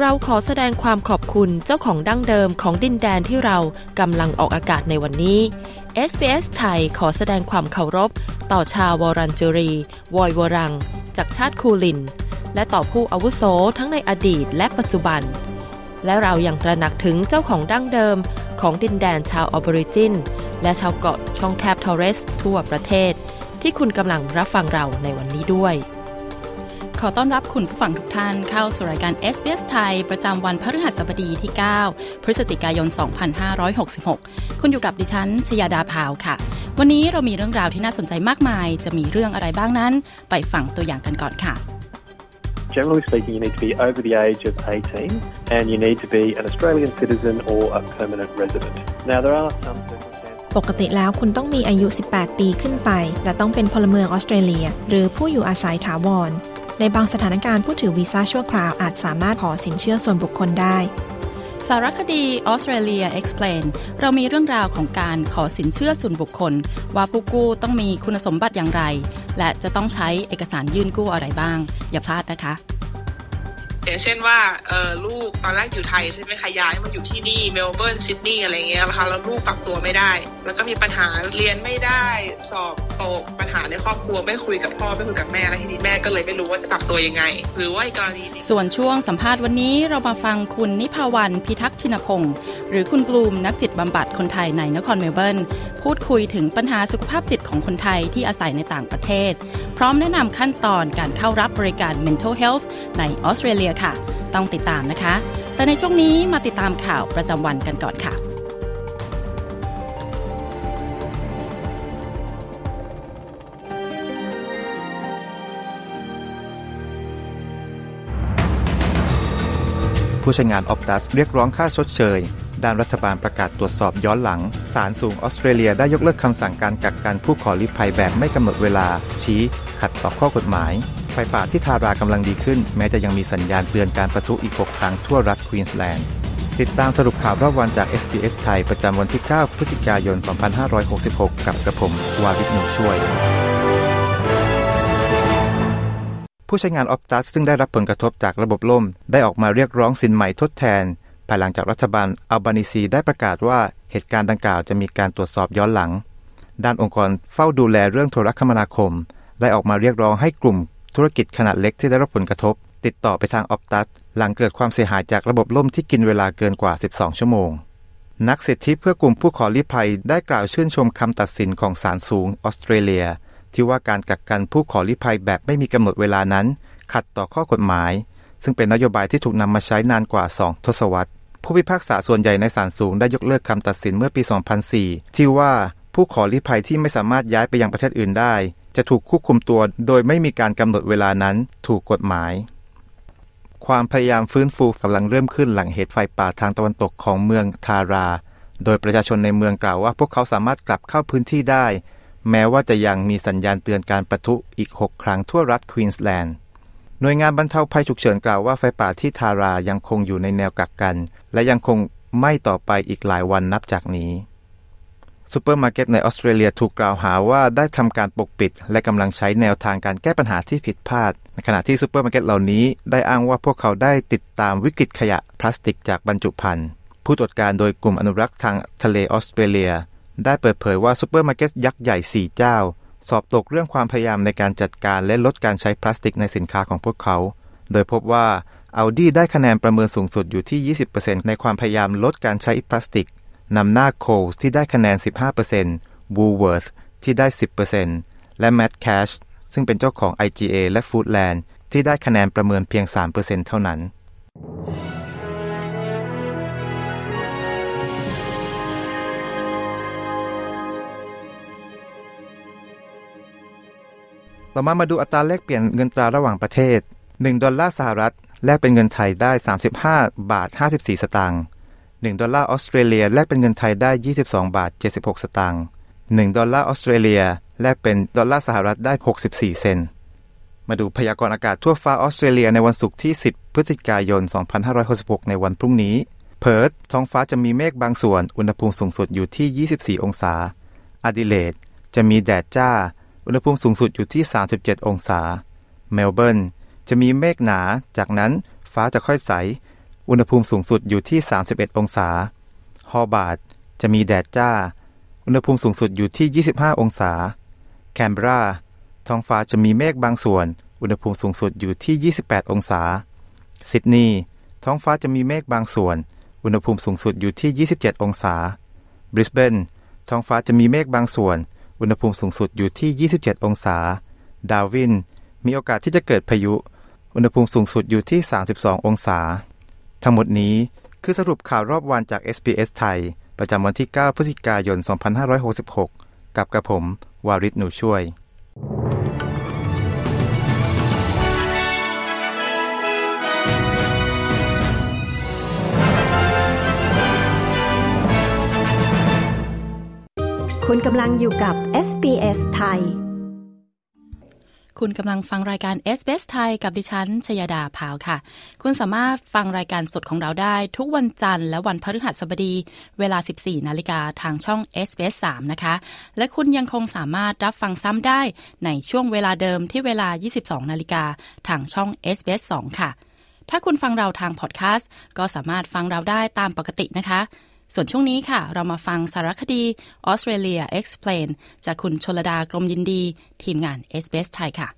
เราขอแสดงความขอบคุณเจ้าของดั้งเดิมของดินแดนที่เรากำลังออกอากาศในวันนี้ SBS ไทยขอแสดงความเคารพ ต่อชาววอรันจูรี วอยวรัง จากชาติคูลิน และต่อผู้อาวุโสทั้งในอดีตและปัจจุบัน และเรายังตระหนักถึงเจ้าของดั้งเดิมของดินแดนชาวออบริจิน และชาวเกาะช่องแคบทอรเรสทั่วประเทศ ที่คุณกำลังรับฟังเราในวันนี้ด้วย ขอต้อนรับคุณผู้ฟังทุกท่านเข้าสู่รายการ SBS ไทย ประจำวันพฤหัสบดีที่ 9 พฤศจิกายน 2566 คุณอยู่กับดิฉัน ชยาดาพาวค่ะ วันนี้เรามีเรื่องราวที่น่าสนใจมากมาย จะมีเรื่องอะไรบ้างนั้น ไปฟังตัวอย่างกันก่อนค่ะ Generally speaking, you need to be over the age of 18 and you need to be an Australian citizen or a permanent resident. Now, there are some circumstances. ปกติแล้วคุณต้องมีอายุ 18 ปีขึ้นไป และต้องเป็นพลเมืองออสเตรเลีย หรือผู้อยู่อาศัยถาวร ในบางสถานการณ์ผู้ถือวีซ่าชั่วคราวอาจสามารถขอสินเชื่อส่วนบุคคลได้ สารคดีออสเตรเลีย Explain เรามีเรื่องราวของการขอสินเชื่อส่วนบุคคล ว่าผู้กู้ต้องมีคุณสมบัติอย่างไร และจะต้องใช้เอกสารยื่นกู้อะไรบ้าง อย่าพลาดนะคะ อย่างเช่นว่าเออลูกตอนแรกอยู่ไทยใช่ไหมคะย้ายมาอยู่ที่นี่เมลเบิร์นซิดนีย์อะไรเงี้ยนะคะแล้วลูกปรับตัวไม่ได้ แล้วก็มีปัญหาเรียนไม่ได้สอบตกปัญหาในครอบครัวไม่คุยกับพ่อไม่คุยกับแม่แล้วทีนี้แม่ก็เลยไม่รู้ว่าจะปรับตัวยังไง หรือว่าอีกกรณีส่วนช่วงสัมภาษณ์วันนี้เรามาฟังคุณนิพาวันพิทักษ์ชินพงศ์หรือคุณบลูมนักจิตบำบัดคนไทยในนครเมลเบิร์นพูดคุยถึงปัญหาสุขภาพจิตของคนไทยที่อาศัยในต่างประเทศ พร้อมแนะนำขั้นตอนการเข้ารับบริการ mental health ในออสเตรเลียค่ะ ต้องติดตามนะคะ แต่ในช่วงนี้มาติดตามข่าวประจำวันกันก่อนค่ะ ผู้ใช้งาน Optus เรียกร้องค่าชดเชยด้านรัฐบาลประกาศตรวจสอบย้อนหลัง ศาลสูงออสเตรเลียได้ยกเลิกคำสั่งการกักกันผู้ขอลี้ภัยแบบไม่กำหนดเวลา ชี้ ขัดต่อข้อกฎหมาย ไฟป่าที่ทารากำลังดีขึ้น แม้จะยังมีสัญญาณเตือนการประทุอีก 6 ครั้งทั่วรัฐควีนสแลนด์ติดตามสรุปข่าวรอบวันจาก SBS ไทย ประจำวันที่ 9 พฤศจิกายน 2566 กับกระผม วาวิทหนูช่วย ผู้ใช้งาน Optus ซึ่งได้รับผลกระทบจากระบบล่ม ได้ออกมาเรียกร้องสินใหม่ทดแทน ภายหลังจากรัฐบาลอัลบานิซีได้ประกาศว่าเหตุการณ์ดังกล่าวจะมีการตรวจสอบย้อนหลัง ด้านองค์กรเฝ้าดูแลเรื่องโทรคมนาคม ได้ออกมาเรียกร้องให้กลุ่ม ธุรกิจขนาดเล็กที่ได้รับผลกระทบ ติดต่อไปทาง Optus หลังเกิดความเสียหายจากระบบล่มที่กินเวลาเกินกว่า 12 ชั่วโมง นักสิทธิเพื่อกลุ่มผู้ขอลี้ภัยได้กล่าวชื่นชมคำตัดสินของศาลสูงออสเตรเลีย ที่ว่าการกักกันผู้ขอลี้ภัยแบบไม่มีกำหนดเวลานั้น ขัดต่อข้อกฎหมาย ซึ่งเป็นนโยบายที่ถูกนำมาใช้นานกว่า 2 ทศวรรษผู้พิพากษาส่วนใหญ่ในศาลสูงได้ยกเลิกคำตัดสินเมื่อปี 2004 ที่ว่าผู้ขอลี้ภัยที่ไม่สามารถย้ายไปยังประเทศอื่นได้ จะถูกควบคุมตัวโดยไม่มีการกำหนดเวลานั้นถูกกฎหมาย ความพยายามฟื้นฟูกำลังเริ่มขึ้นหลังเหตุไฟป่าทางตะวันตกของเมืองทารา โดยประชาชนในเมืองกล่าวว่า พวกเขาสามารถกลับเข้าพื้นที่ได้ แม้ว่าจะยังมีสัญญาณเตือนการประทุอีก 6 ครั้งทั่วรัฐควีนส์แลนด์หน่วยงานบรรเทาภัยฉุกเฉินกล่าวว่าไฟป่าที่ทารายังคงอยู่ในแนวกักกัน และยังคงไหม้ต่อไปอีกหลายวันนับจากนี้ ซูเปอร์มาร์เก็ตในออสเตรเลียถูกกล่าวหาว่าได้ทำการปกปิด และกำลังใช้แนวทางการแก้ปัญหาที่ผิดพลาด ในขณะที่ซูเปอร์มาร์เก็ตเหล่านี้ได้อ้างว่าพวกเขาได้ติดตามวิกฤตขยะพลาสติกจากบรรจุภัณฑ์ผู้ตรวจการโดยกลุ่มอนุรักษ์ทางทะเลออสเตรเลีย ได้เปิดเผยว่าซูเปอร์มาร์เก็ตยักษ์ใหญ่ 4 เจ้า สอบตกเรื่องความพยายามในการจัดการและลดการใช้พลาสติกในสินค้าของพวกเขา โดยพบว่า Audi ได้คะแนนประเมินสูงสุดอยู่ที่ 20%ในความพยายามลดการใช้พลาสติก นำหน้าโคลที่ได้คะแนน 15% w o o l w o r t h ที่ได้ 10%และ Mad Cash ซึ่งเป็นเจ้าของ IGA และ Foodland ที่ได้คะแนนประเมินเพียง 3%เท่านั้น ต่อมามาดูอัตราแลกเปลี่ยนเงินตราระหว่างประเทศ 1 ดอลลาร์สหรัฐแลกเป็นเงินไทยได้ 35 บาท 54 สตางค์ 1 ดอลลาร์ออสเตรเลียแลกเป็นเงินไทยได้ 22 บาท 76 สตางค์ 1 ดอลลาร์ออสเตรเลียแลกเป็นดอลลาร์สหรัฐได้ 64 เซนต์มาดูพยากรณ์อากาศทั่วฟ้าออสเตรเลียในวันศุกร์ที่ 10 พฤศจิกายน 2566 ในวันพรุ่งนี้ เพิร์ธท้องฟ้าจะมีเมฆบางส่วน อุณหภูมิสูงสุดอยู่ที่ 24 องศาอดิเลดจะมีแดดจ้า อุณหภูมิสูงสุดอยู่ที่ 37 องศา เมลเบิร์นจะมีเมฆหนา จากนั้นฟ้าจะค่อยใส อุณหภูมิสูงสุดอยู่ที่ 31 องศา โฮบาร์ตจะมีแดดจ้า อุณหภูมิสูงสุดอยู่ที่ 25 องศา แคนเบรา ท้องฟ้าจะมีเมฆบางส่วน อุณหภูมิสูงสุดอยู่ที่ 28 องศา ซิดนีย์ ท้องฟ้าจะมีเมฆบางส่วน อุณหภูมิสูงสุดอยู่ที่ 27 องศา บริสเบน ท้องฟ้าจะมีเมฆบางส่วน อุณหภูมิสูงสุดอยู่ที่ 27 องศา ดาวิน มีโอกาสที่จะเกิดพายุ อุณหภูมิสูงสุดอยู่ที่ 32 องศา ทั้งหมดนี้คือสรุปข่าวรอบวันจาก SBS ไทย ประจำวันที่ 9 พฤศจิกายน 2566 กับกระผม วาริศหนูช่วย คุณกำลังอยู่กับ SBS ไทย คุณกำลังฟังรายการ s อ s ไทยกับดิฉัน ชยดาพาวค่ะ คุณสามารถฟังรายการสดของเราได้ทุกวันจันทร์และวันพฤหัสบดี เวลา 14 นาฬิกาทางช่อง s อ s 3นะคะ และคุณยังคงสามารถรับฟังซ้ำได้ในช่วงเวลาเดิมที่เวลา 22 นาฬิกาทางช่อง s อ s 2ค่ะ ถ้าคุณฟังเราทางพอดแคสต์ก็สามารถฟังเราได้ตามปกตินะคะ ส่วนช่วงนี้ค่ะ เรามาฟังสารคดี Australia Explain จากคุณชลดากรมยินดี ทีมงาน s อ s ไทยค่ะ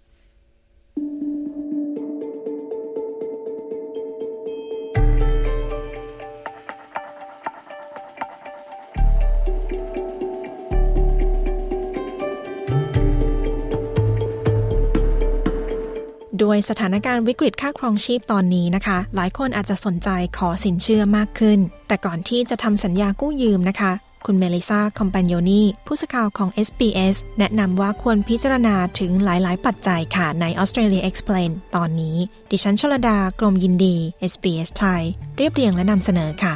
ด้วยสถานการณ์วิกฤตค่าครองชีพตอนนี้นะคะ หลายคนอาจจะสนใจขอสินเชื่อมากขึ้น แต่ก่อนที่จะทำสัญญากู้ยืมนะคะ คุณเมลิซาคอมปานโยนีผู้สื่อข่าวของ SBS แนะนำว่าควรพิจารณาถึงหลาย ๆ ปัจจัยค่ะใน Australia Explain ตอนนี้ ดิฉันชลดากรมยินดี SBS ไทย เรียบเรียงและนำเสนอค่ะ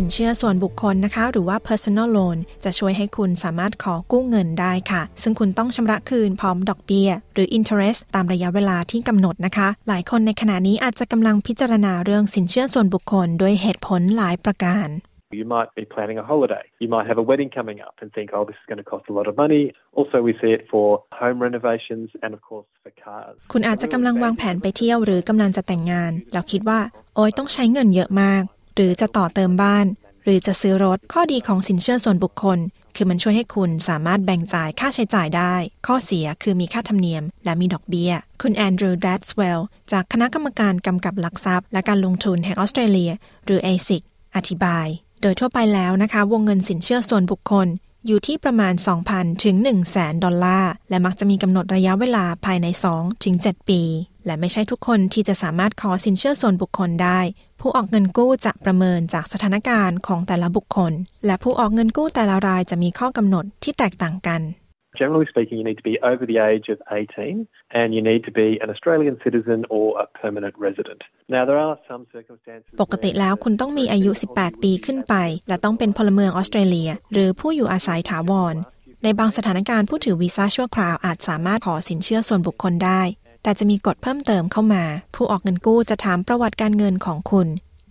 สินเชื่อส่วนบุคคลนะคะ หรือว่า personal loan จะช่วยให้คุณสามารถขอกู้เงินได้ค่ะ ซึ่งคุณต้องชำระคืนพร้อมดอกเบี้ย หรือ interest ตามระยะเวลาที่กำหนดนะคะ หลายคนในขณะนี้อาจจะกำลังพิจารณาเรื่องสินเชื่อส่วนบุคคลด้วยเหตุผลหลายประการ You might be planning a holiday. You might have a wedding coming up and think, oh, this is going to cost a lot of money. Also, we see it for home renovations and, of course, for cars. คุณอาจจะกำลังวางแผนไปเที่ยวหรือกำลังจะแต่งงาน แล้วคิดว่า โอ้ยต้องใช้เงินเยอะมากห รือจะต่อเติมบ้าน หรือจะซื้อรถข้อดีของสินเชื่อส่วนบุคคล คือมันช่วยให้คุณสามารถแบ่งจ่ายค่าใช้จ่ายได้ ข้อเสียคือมีค่าธรรมเนียม และมีดอกเบี้ย คุณแอนดรูว์ดัตสเวลล์จากคณะกรรมการกำกับหลักทรัพย์ และการลงทุนแห่งออสเตรเลีย หรือ ASIC อธิบาย โดยทั่วไปแล้วนะคะ วงเงินสินเชื่อส่วนบุคคลอยู่ที่ประมาณ 2,000 ถึง 100,000 ดอลลาร์ และมักจะมีกำหนดระยะเวลาภายใน 2 ถึง 7 ปี และไม่ใช่ทุกคนที่จะสามารถขอสินเชื่อส่วนบุคคลได้ ผู้ออกเงินกู้จะประเมินจากสถานการณ์ของแต่ละบุคคล และผู้ออกเงินกู้แต่ละรายจะมีข้อกำหนดที่แตกต่างกัน Generally speaking, you need to be over the age of 18 and you need to be an Australian citizen or a permanent resident. Now, there are some circumstances. ปกติแล้วคุณต้องมีอายุ 18 ปีขึ้นไป และต้องเป็นพลเมืองออสเตรเลีย หรือผู้อยู่อาศัยถาวร ในบางสถานการณ์ผู้ถือวีซ่าชั่วคราวอาจสามารถขอสินเชื่อส่วนบุคคลได้ แต่จะมีกฎเพิ่มเติมเข้ามา ผู้ออกเงินกู้จะถามประวัติการเงินของคุณ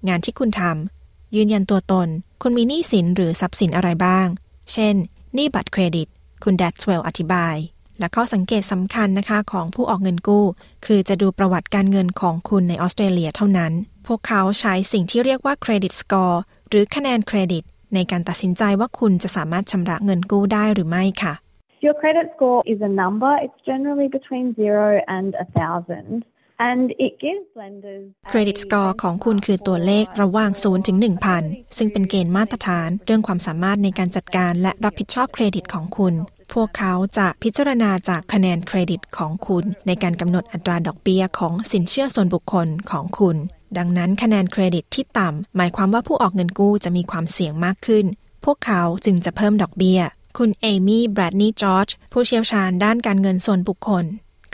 งานที่คุณทำยืนยันตัวตน คุณมีหนี้สินหรือทรัพย์สินอะไรบ้าง เช่นหนี้บัตรเครดิต คุณแดดสเวลอธิบาย และข้อสังเกตสำคัญนะคะของผู้ออกเงินกู้ คือจะดูประวัติการเงินของคุณในออสเตรเลียเท่านั้น พวกเขาใช้สิ่งที่เรียกว่า credit scoreหรือคะแนนเครดิตในการตัดสินใจว่าคุณจะสามารถชำระเงินกู้ได้หรือไม่ค่ะ Your credit score is a number. It's generally between zero and a thousand. And it gives lenders เครดิตสกอร์ของคุณคือตัวเลขระหว่าง0ถึง1,000 ซึ่งเป็นเกณฑ์มาตรฐาน เรื่องความสามารถในการจัดการและรับผิดชอบเครดิตของคุณ พวกเขาจะพิจารณาจากคะแนนเครดิตของคุณในการกำหนดอัตราดอกเบี้ยของสินเชื่อส่วนบุคคลของคุณ ดังนั้นคะแนนเครดิตที่ต่ำหมายความว่าผู้ออกเงินกู้จะมีความเสี่ยงมากขึ้น พวกเขาจึงจะเพิ่มดอกเบี้ย คุณเอมี่แบรดนีย์จอร์จผู้เชี่ยวชาญด้านการเงินส่วนบุคคล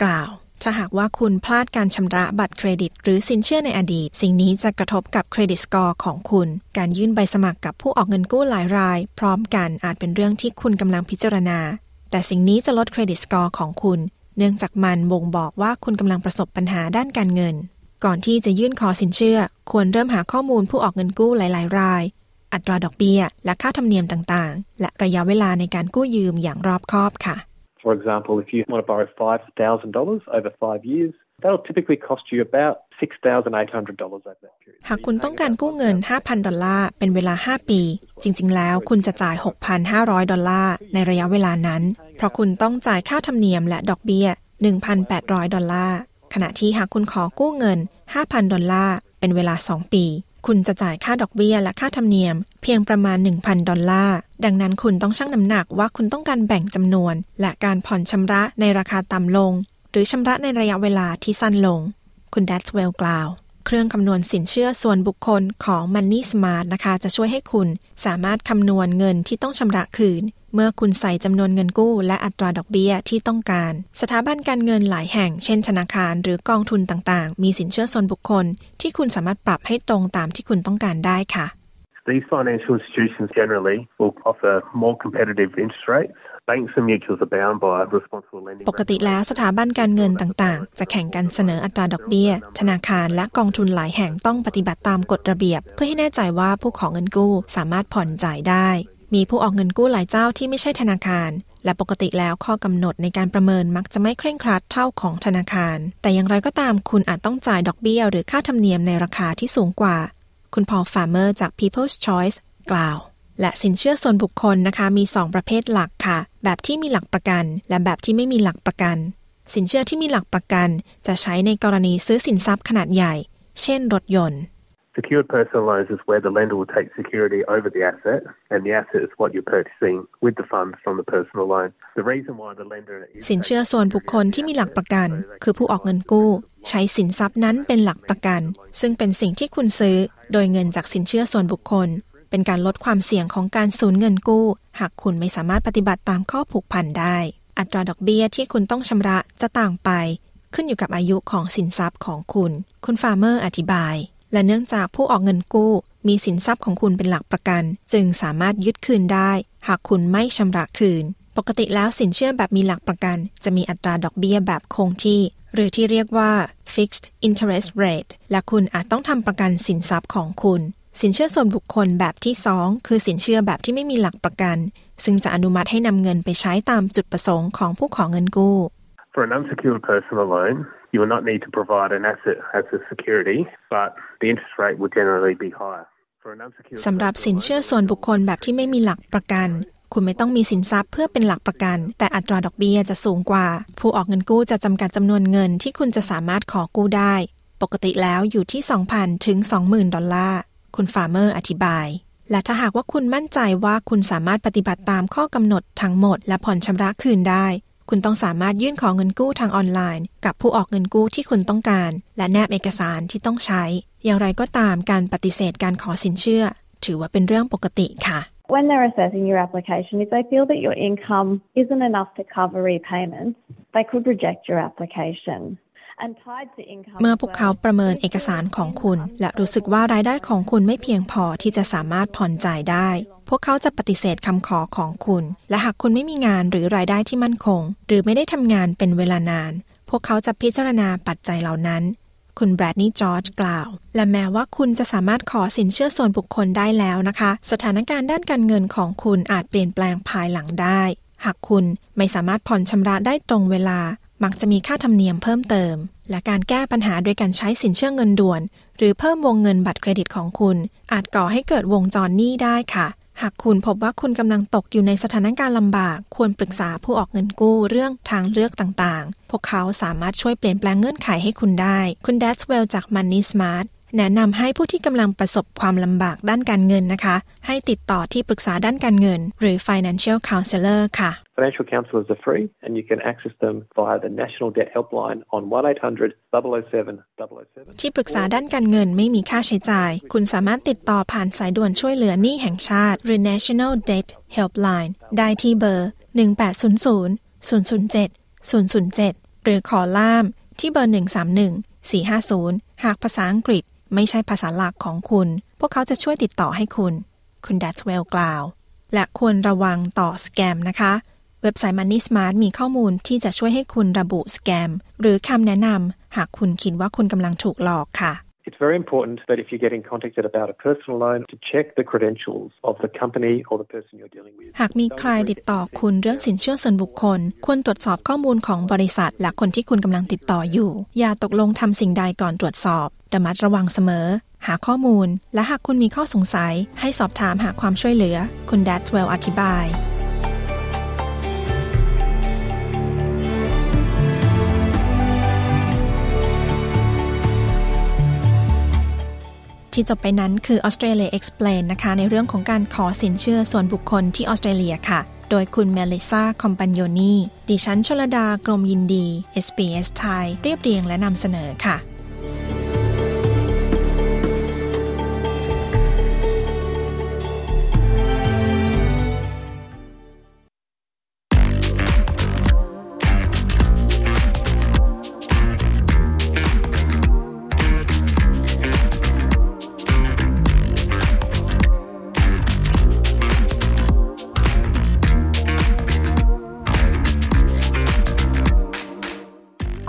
กล่าว ถ้าหากว่าคุณพลาดการชำระบัตรเครดิต หรือสินเชื่อในอดีต สิ่งนี้จะกระทบกับ credit score ของคุณ การยื่นใบสมัครกับผู้ออกเงินกู้หลายราย พร้อมกันอาจเป็นเรื่องที่คุณกำลังพิจารณา แต่สิ่งนี้จะลด credit score ของคุณ เนื่องจากมันบ่งบอกว่าคุณกำลังประสบปัญหาด้านการเงิน ก่อนที่จะยื่นขอสินเชื่อ ควรเริ่มหาข้อมูลผู้ออกเงินกู้หลาย ๆ ราย อัตราดอกเบี้ย และค่าธรรมเนียมต่างๆ และระยะเวลาในการกู้ยืมอย่างรอบคอบค่ะ For example, if you want to borrow $5,000 over five years, that'll typically cost you about $6,800 over that period. หากคุณต้องการกู้เงิน 5,000 ดอลลาร์ เป็นเวลา 5 ปี จริง ๆ แล้วคุณจะจ่าย 6,500 ดอลลาร์ ในระยะเวลานั้น เพราะคุณต้องจ่ายค่าธรรมเนียมและดอกเบี้ย 1,800 ดอลลาร์ ขณะที่หากคุณขอกู้เงิน 5,000 ดอลลาร์ เป็นเวลา 2 ปีคุณจะจ่ายค่าดอกเบี้ยและค่าธรรมเนียม เพียงประมาณ 1,000 ดอลลาร์ ดังนั้นคุณต้องชั่งน้ำหนักว่าคุณต้องการแบ่งจำนวน และการผ่อนชำระในราคาต่ำลง หรือชำระในระยะเวลาที่สั้นลง คุณดัตเวลกล่าว เครื่องคำนวณสินเชื่อส่วนบุคคลของ Money Smart นะคะ จะช่วยให้คุณสามารถคำนวณเงินที่ต้องชำระคืน เมื่อคุณใส่จำนวนเงินกู้และอัตราดอกเบี้ยที่ต้องการ สถาบันการเงินหลายแห่ง เช่นธนาคารหรือกองทุนต่างๆ มีสินเชื่อส่วนบุคคล ที่คุณสามารถปรับให้ตรงตามที่คุณต้องการได้ค่ะ These financial institutions generally will offer more competitive interest rates. Banks and mutuals are bound by responsible lending. ปกติแล้วสถาบันการเงินต่างๆ จะแข่งกันเสนออัตราดอกเบี้ย ธนาคารและกองทุนหลายแห่งต้องปฏิบัติตามกฎระเบียบ เพื่อให้แน่ใจว่าผู้ของเงินกู้สามารถผ่อนจ่ายได้ มีผู้ออกเงินกู้หลายเจ้าที่ไม่ใช่ธนาคาร และปกติแล้วข้อกำหนดในการประเมินมักจะไม่เคร่งครัดเท่าของธนาคาร แต่อย่างไรก็ตามคุณอาจต้องจ่ายดอกเบี้ยหรือค่าธรรมเนียมในราคาที่สูงกว่า คุณพอลฟาร์เมอร์จาก People's Choice กล่าว และสินเชื่อส่วนบุคคลนะคะมี 2 ประเภทหลักค่ะ แบบที่มีหลักประกัน และแบบที่ไม่มีหลักประกัน สินเชื่อที่มีหลักประกัน จะใช้ในกรณีซื้อสินทรัพย์ขนาดใหญ่ เช่น รถยนต์ Secured personal loans is where the lender will take security over the asset, and the asset is what you're purchasing with the funds from the personal loan. The reason why the lender สินเชื่อส่วนบุคคลที่มีหลักประกัน คือผู้ออกเงินกู้ ใช้สินทรัพย์นั้นเป็นหลักประกัน ซึ่งเป็นสิ่งที่คุณซื้อ โดยเงินจากสินเชื่อส่วนบุคคล เป็นการลดความเสี่ยงของการสูญเงินกู้ หากคุณไม่สามารถปฏิบัติตามข้อผูกพันได้ อัตราดอกเบี้ยที่คุณต้องชำระจะต่างไป ขึ้นอยู่กับอายุของสินทรัพย์ของคุณ คุณฟาร์เมอร์อธิบาย และเนื่องจากผู้ออกเงินกู้ มีสินทรัพย์ของคุณเป็นหลักประกัน จึงสามารถยึดคืนได้ หากคุณไม่ชำระคืน ปกติแล้วสินเชื่อแบบมีหลักประกัน จะมีอัตราดอกเบี้ยแบบคงที่ หรือที่เรียกว่า fixed interest rate และคุณอาจต้องทำประกันสินทรัพย์ของคุณ สินเชื่อส่วนบุคคลแบบที่ 2 คือสินเชื่อแบบที่ไม่มีหลักประกัน ซึ่งจะอนุมัติให้นำเงินไปใช้ตามจุดประสงค์ของผู้ขอเงินกู้ For an unsecured personal loan, you will not need to provide an asset as a security, but the interest rate will generally be higher. For an unsecured สำหรับสินเชื่อส่วนบุคคลแบบที่ไม่มีหลักประกัน คุณไม่ต้องมีสินทรัพย์เพื่อเป็นหลักประกัน แต่อัตราดอกเบี้ยจะสูงกว่า ผู้ออกเงินกู้จะจำกัดจำนวนเงินที่คุณจะสามารถขอกู้ได้ ปกติแล้วอยู่ที่ 2,000 ถึง 20,000 ดอลลาร์ คุณฟาร์เมอร์อธิบาย และถ้าหากว่าคุณมั่นใจว่าคุณสามารถปฏิบัติตามข้อกำหนดทั้งหมด และผ่อนชำระคืนได้ คุณต้องสามารถยื่นขอเงินกู้ทางออนไลน์ กับผู้ออกเงินกู้ที่คุณต้องการ และแนบเอกสารที่ต้องใช้ อย่างไรก็ตามการปฏิเสธการขอสินเชื่อ ถือว่าเป็นเรื่องปกติค่ะ When they're assessing your application, if they feel that your income isn't enough to cover repayments, they could reject your application. And tied to income เมื่อ as พวกเขาประเมินเอกสารของคุณ และรู้สึกว่ารายได้ของคุณไม่เพียงพอที่จะสามารถผ่อนจ่ายได้ พวกเขาจะปฏิเสธคำขอของคุณ และหากคุณไม่มีงานหรือรายได้ที่มั่นคง หรือไม่ได้ทำงานเป็นเวลานาน พวกเขาจะพิจารณาปัจจัยเหล่านั้น คุณแบรดนีย์จอร์จกล่าว และแม้ว่าคุณจะสามารถขอสินเชื่อส่วนบุคคลได้แล้วนะคะ สถานการณ์ด้านการเงินของคุณอาจเปลี่ยนแปลงภายหลังได้ หากคุณไม่สามารถผ่อนชำระได้ตรงเวลา มักจะมีค่าธรรมเนียมเพิ่มเติม และการแก้ปัญหาโดยการใช้สินเชื่อเงินด่วน หรือเพิ่มวงเงินบัตรเครดิตของคุณ อาจก่อให้เกิดวงจรหนี้ได้ค่ะ หากคุณพบว่าคุณกำลังตกอยู่ในสถานการณ์ลำบาก ควรปรึกษาผู้ออกเงินกู้เรื่องทางเลือกต่างๆ พวกเขาสามารถช่วยเปลี่ยนแปลงเงื่อนไขให้คุณได้ คุณ d a t s w e l l จาก Money Smart แนะนำให้ผู้ที่กำลังประสบความลำบากด้านการเงินนะคะ ให้ติดต่อที่ปรึกษาด้านการเงิน หรือ financial counselor ค่ะ Financial counsellors are free and you can access them via the National Debt Helpline on 1800 007 007. ที่ปรึกษาด้านการเงินไม่มีค่าใช้จ่าย คุณสามารถติดต่อผ่านสายด่วนช่วยเหลือหนี้แห่งชาติ หรือ National Debt Helpline ได้ที่เบอร์ 1800 007 007 หรือขอล่ามที่เบอร์ 131 450 หากภาษาอังกฤษ ไม่ใช่ภาษาหลักของคุณ พวกเขาจะช่วยติดต่อให้คุณ คุณดัตเวลกล่าว และควรระวังต่อสแกมนะคะ เว็บไซต์ Money Smart มีข้อมูลที่จะช่วยให้คุณระบุสแกม หรือคำแนะนำหากคุณคิดว่าคุณกำลังถูกหลอกค่ะ It's very important that if you're getting contacted about a personal loan to check the credentials of the company or the person you're dealing with. หากมีใครติดต่อคุณเรื่องสินเชื่อส่วนบุคคล ควรตรวจสอบข้อมูลของบริษัท และคนที่คุณกำลังติดต่ออยู่ อย่าตกลงทำสิ่งใดก่อนตรวจสอบ ระมัดระวังเสมอ หาข้อมูล และหากคุณมีข้อสงสัย ให้สอบถามหาความช่วยเหลือ คุณแดัตเวลอธิบาย ที่จบไปนั้นคือ Australia Explain นะคะ ในเรื่องของการขอสินเชื่อส่วนบุคคลที่ออสเตรเลียค่ะ โดยคุณเมลิซาคอมปันโยนีดิฉันชลดากรมยินดี SBS ไทยเรียบเรียงและนำเสนอค่ะ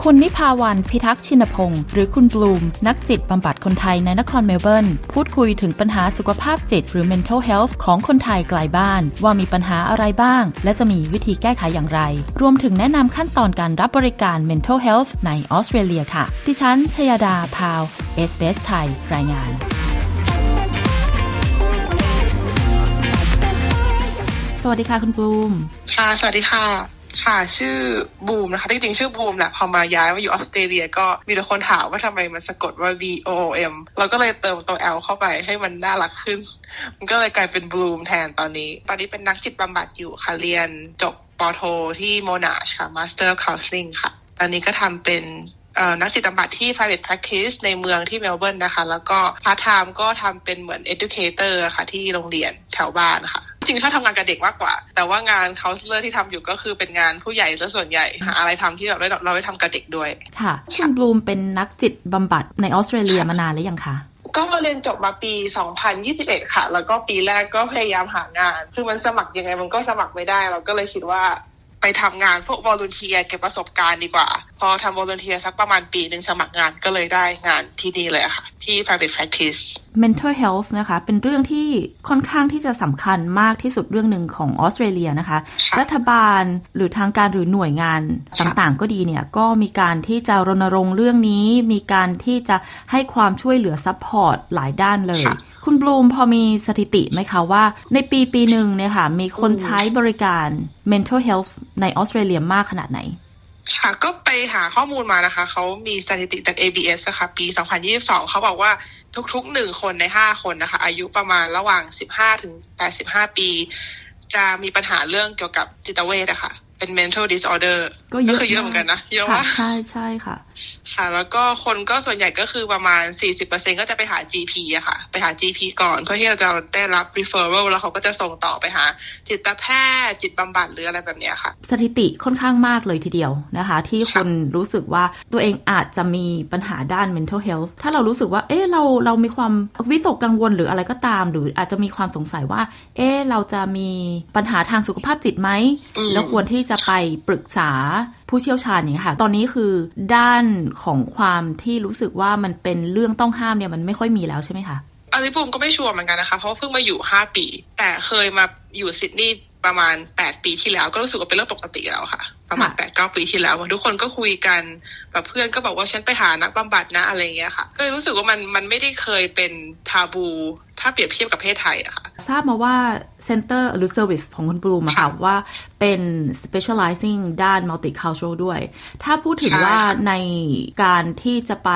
คุณนิพาวันพิทักษ์ชินพงศ์หรือคุณบลูม นักจิตบำบัดคนไทยในนครเมลเบิร์น พูดคุยถึงปัญหาสุขภาพจิตหรือ mental health ของคนไทยไกลบ้าน ว่ามีปัญหาอะไรบ้าง และจะมีวิธีแก้ไขอย่างไร รวมถึงแนะนำขั้นตอนการรับบริการ mental health ในออสเตรเลียค่ะ ดิฉันชยดาพาวเวลล์ SBS ไทยรายงานสวัสดีค่ะคุณบลูม ค่ะ สวัสดีค่ะ ค่ะชื่อบูมนะคะจริงๆชื่อบูมแหละพอมาย้ายมาอยู่ออสเตรเลีย ก็มีแต่คนถามว่าทำไมมันสะกดว่า B O O M เราก็เลยเติมตัว L เข้าไปให้มันน่ารักขึ้น มันก็เลยกลายเป็นบูมแทนตอนนี้ ตอนนี้เป็นนักจิตบำบัดอยู่ค่ะเรียนจบปโทที่โมนาชค่ะ Master of Counseling ค่ะ ตอนนี้ก็ทำเป็นนักจิตบำบัดที่ private practice ในเมืองที่เมลเบิร์นนะคะ แล้วก็ part time ก็ทำเป็นเหมือน educator ค่ะที่โรงเรียนแถวบ้านค่ะ จริงๆถ้าทำงานกับเด็กมากกว่า แต่ว่างาน counselor ที่ทำอยู่ก็คือเป็นงานผู้ใหญ่ซะส่วนใหญ่หาอะไรทำที่เราได้เราได้ทำกับเด็กด้วย ค่ะคุณบลูมเป็นนักจิตบำบัดในออสเตรเลียมานานแล้วยังคะก็เรียนจบมาปี 2021 ค่ะ แล้วก็ปีแรกก็พยายามหางาน คือมันสมัครยังไงมันก็สมัครไม่ได้ เราก็เลยคิดว่า ไปทำงานพวกวอล u n เทียเก็บประสบการณ์ดีกว่า พอทำวอล u n เทียสักประมาณปีหนึ่งสมัครงานก็เลยได้งานที่นี่เลยอะค่ะ ที่ private practice mental health นะคะ เป็นเรื่องที่ค่อนข้างที่จะสำคัญมากที่สุดเรื่องหนึ่งของออสเตรเลียนะคะ รัฐบาลหรือทางการหรือหน่วยงานต่างๆ ก็ดีเนี่ย ก็มีการที่จะรณรงค์เรื่องนี้ มีการที่จะให้ความช่วยเหลือ support หลายด้านเลย คุณบลูมพอมีสถิติไหมคะว่า ในปีปีหนึ่งเนี่ยค่ะ มีคนใช้บริการ mental health ในออสเตรเลียมากขนาดไหน ค่ะ ก็ไปหาข้อมูลมานะคะ เขามีสถิติจาก ABS อะค่ะปี 2022 เขาบอกว่าทุกๆหนึ่งคนในห้าคนนะคะ อายุประมาณระหว่าง 15 ถึง 85 ปี จะมีปัญหาเรื่องเกี่ยวกับจิตเวชอะค่ะเป็น mental disorder ก็เยอะคือเยอะเหมือนกันนะ เยอะค่ะมากใช่ใช่ค่ะ ค่ะ แล้วก็คนก็ส่วนใหญ่ก็คือประมาณ 40%ก็จะไปหา GP อะค่ะ ไปหา GP ก่อนเพื่อที่เราจะได้รับ referral แล้วเขาก็จะส่งต่อไปหา จิตแพทย์จิตบำบัดหรืออะไรแบบเนี้ยค่ะ สถิติค่อนข้างมากเลยทีเดียวนะคะ ที่คนรู้สึกว่าตัวเองอาจจะมีปัญหาด้าน mental health ถ้าเรารู้สึกว่า เอ๊ะเราเรามีความวิตกกังวลหรืออะไรก็ตาม หรืออาจจะมีความสงสัยว่า เอ๊ะเราจะมีปัญหาทางสุขภาพจิตไหมอืมแล้วควรที่จะไปปรึกษาผู้เชี่ยวชาญอย่างนี้ยค่ะ ตอนนี้คือด้านของความที่รู้สึกว่ามันเป็นเรื่องต้องห้ามเนี่ยมันไม่ค่อยมีแล้วใช่ไหมคะอันนี้ปูมก็ไม่ชัวร์เหมือนกันนะคะ เพราะเพิ่งมาอยู่ 5 ปี แต่เคยมาอยู่ซิดนีย์ประมาณ 8 ปีที่แล้ว ก็รู้สึกว่าเป็นเรื่องปกติแล้วค่ะ ประมาณแปดเก้าปีที่แล้วทุกคนก็คุยกันแบบเพื่อนก็บอกว่าฉันไปหานักบำบัดนะอะไรเงี้ยค่ะ ก็เลยรู้สึกว่ามันมันไม่ได้เคยเป็น taboo ถ้าเปรียบเทียบกับประเทศไทยอะค่ะ ทราบมาว่า center หรือ service ของคุณบลูมอะค่ะว่าเป็น specializing ด้าน multicultural ด้วย ถ้าพูดถึงว่าในการที่จะไป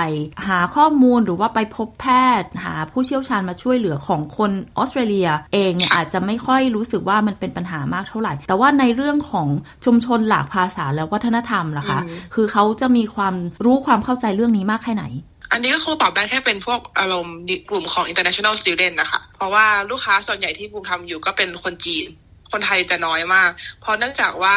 หาข้อมูลหรือว่าไปพบแพทย์ หาผู้เชี่ยวชาญมาช่วยเหลือของคนออสเตรเลีย เองเนี่ยอาจจะไม่ค่อยรู้สึกว่ามันเป็นปัญหามากเท่าไหร่ แต่ว่าในเรื่องของชุมชนหลากภาษาและวัฒนธรรมล่ะคะ คือเขาจะมีความรู้ความเข้าใจเรื่องนี้มากแค่ไหน อันนี้ก็คงตอบได้แค่เป็นพวกอารมณ์กลุ่มของ international student นะคะ เพราะว่าลูกค้าส่วนใหญ่ที่บูมทำอยู่ก็เป็นคนจีน คนไทยจะน้อยมาก เพราะเนื่องจากว่า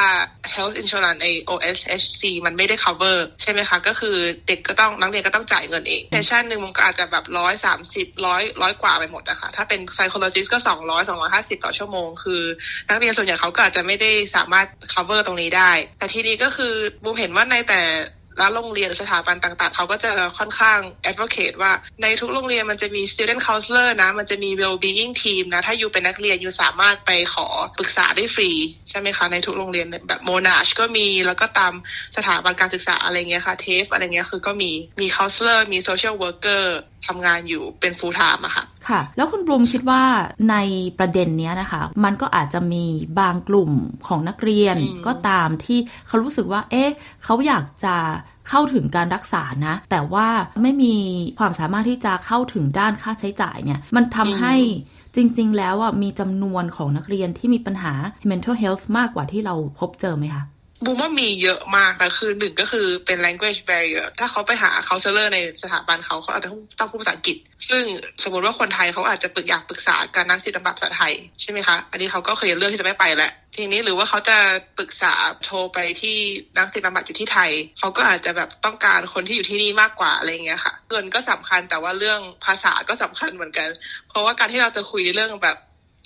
health insurance ใน OSHC มันไม่ได้ cover ใช่ไหมคะ ก็คือเด็กก็ต้องนักเรียนก็ต้องจ่ายเงินเองเซสชันหนึ่งมันก็อาจจะแบบร้อยสามสิบร้อยร้อยกว่าไปหมดนะคะถ้าเป็น psychologist ก็สองร้อยสองร้อยห้าสิบต่อชั่วโมง คือ นักเรียนส่วนใหญ่เขาก็อาจจะไม่ได้สามารถ cover ตรงนี้ได้ แต่ทีนี้ก็คือบูมเห็นว่าในแต่ แล้วโรงเรียนสถาบันต่างๆ เขาก็จะค่อนข้าง advocate ว่าในทุกโรงเรียนมันจะมี student counselor นะ มันจะมี well-being team นะ ถ้าอยู่เป็นนักเรียนอยู่สามารถไปขอปรึกษาได้ฟรี ใช่ไหมคะ ในทุกโรงเรียนแบบ Monash ก็มีแล้วก็ตามสถาบันการศึกษาอะไรเงี้ยค่ะ TAFE อะไรเงี้ยคือก็มีมี counselor มี social worker ทำงานอยู่เป็น full time อะค่ะ ค่ะ แล้วคุณบลูมคิดว่าในประเด็นเนี้ยนะคะ มันก็อาจจะมีบางกลุ่มของนักเรียนก็ตามที่เขารู้สึกว่า เอ๊ะ เขาอยากจะเข้าถึงการรักษานะ แต่ว่าไม่มีความสามารถที่จะเข้าถึงด้านค่าใช้จ่ายเนี่ย มันทำให้จริง ๆ แล้วอะมีจำนวนของนักเรียนที่มีปัญหา mental health มากกว่าที่เราพบเจอไหมคะ บูมว่ามีเยอะมากแต่คือหนึ่งก็คือเป็น language barrier ถ้าเขาไปหา counselor ในสถาบันเขาเขาอาจจะต้องพูดภาษาอังกฤษ ซึ่งสมมติว่าคนไทยเขาอาจจะปรึกอยากปรึกษาการนักจิตบำบัดภาษาไทยใช่ไหมคะ อันนี้เขาก็เคยเลือกที่จะไม่ไปแหละ ทีนี้หรือว่าเขาจะปรึกษาโทรไปที่นักจิตบำบัดอยู่ที่ไทย เขาก็อาจจะแบบต้องการคนที่อยู่ที่นี่มากกว่าอะไรเงี้ยค่ะ เงินก็สำคัญแต่ว่าเรื่องภาษาก็สำคัญเหมือนกัน เพราะว่าการที่เราจะคุยเรื่องแบบ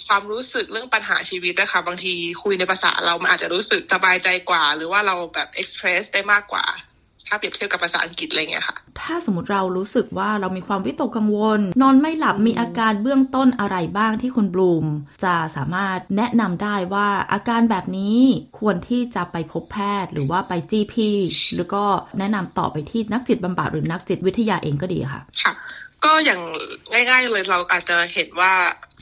ความรู้สึกเรื่องปัญหาชีวิตนะคะบางทีคุยในภาษาเรามันอาจจะรู้สึกสบายใจกว่า หรือว่าเราแบบเอ็กซ์เพรสได้มากกว่า ถ้าเปรียบเทียบกับภาษาอังกฤษอะไรเงี้ยค่ะ ถ้าสมมติเรารู้สึกว่าเรามีความวิตกกังวล นอนไม่หลับมีอาการเบื้องต้นอะไรบ้างที่คุณบลูม จะสามารถแนะนำได้ว่าอาการแบบนี้ควรที่จะไปพบแพทย์ หรือว่าไป GP หรือก็แนะนำต่อไปที่นักจิตบำบัดหรือนักจิตวิทยาเองก็ดีค่ะ ค่ะ ก็อย่างง่าย ๆเลยเราอาจจะเห็นว่า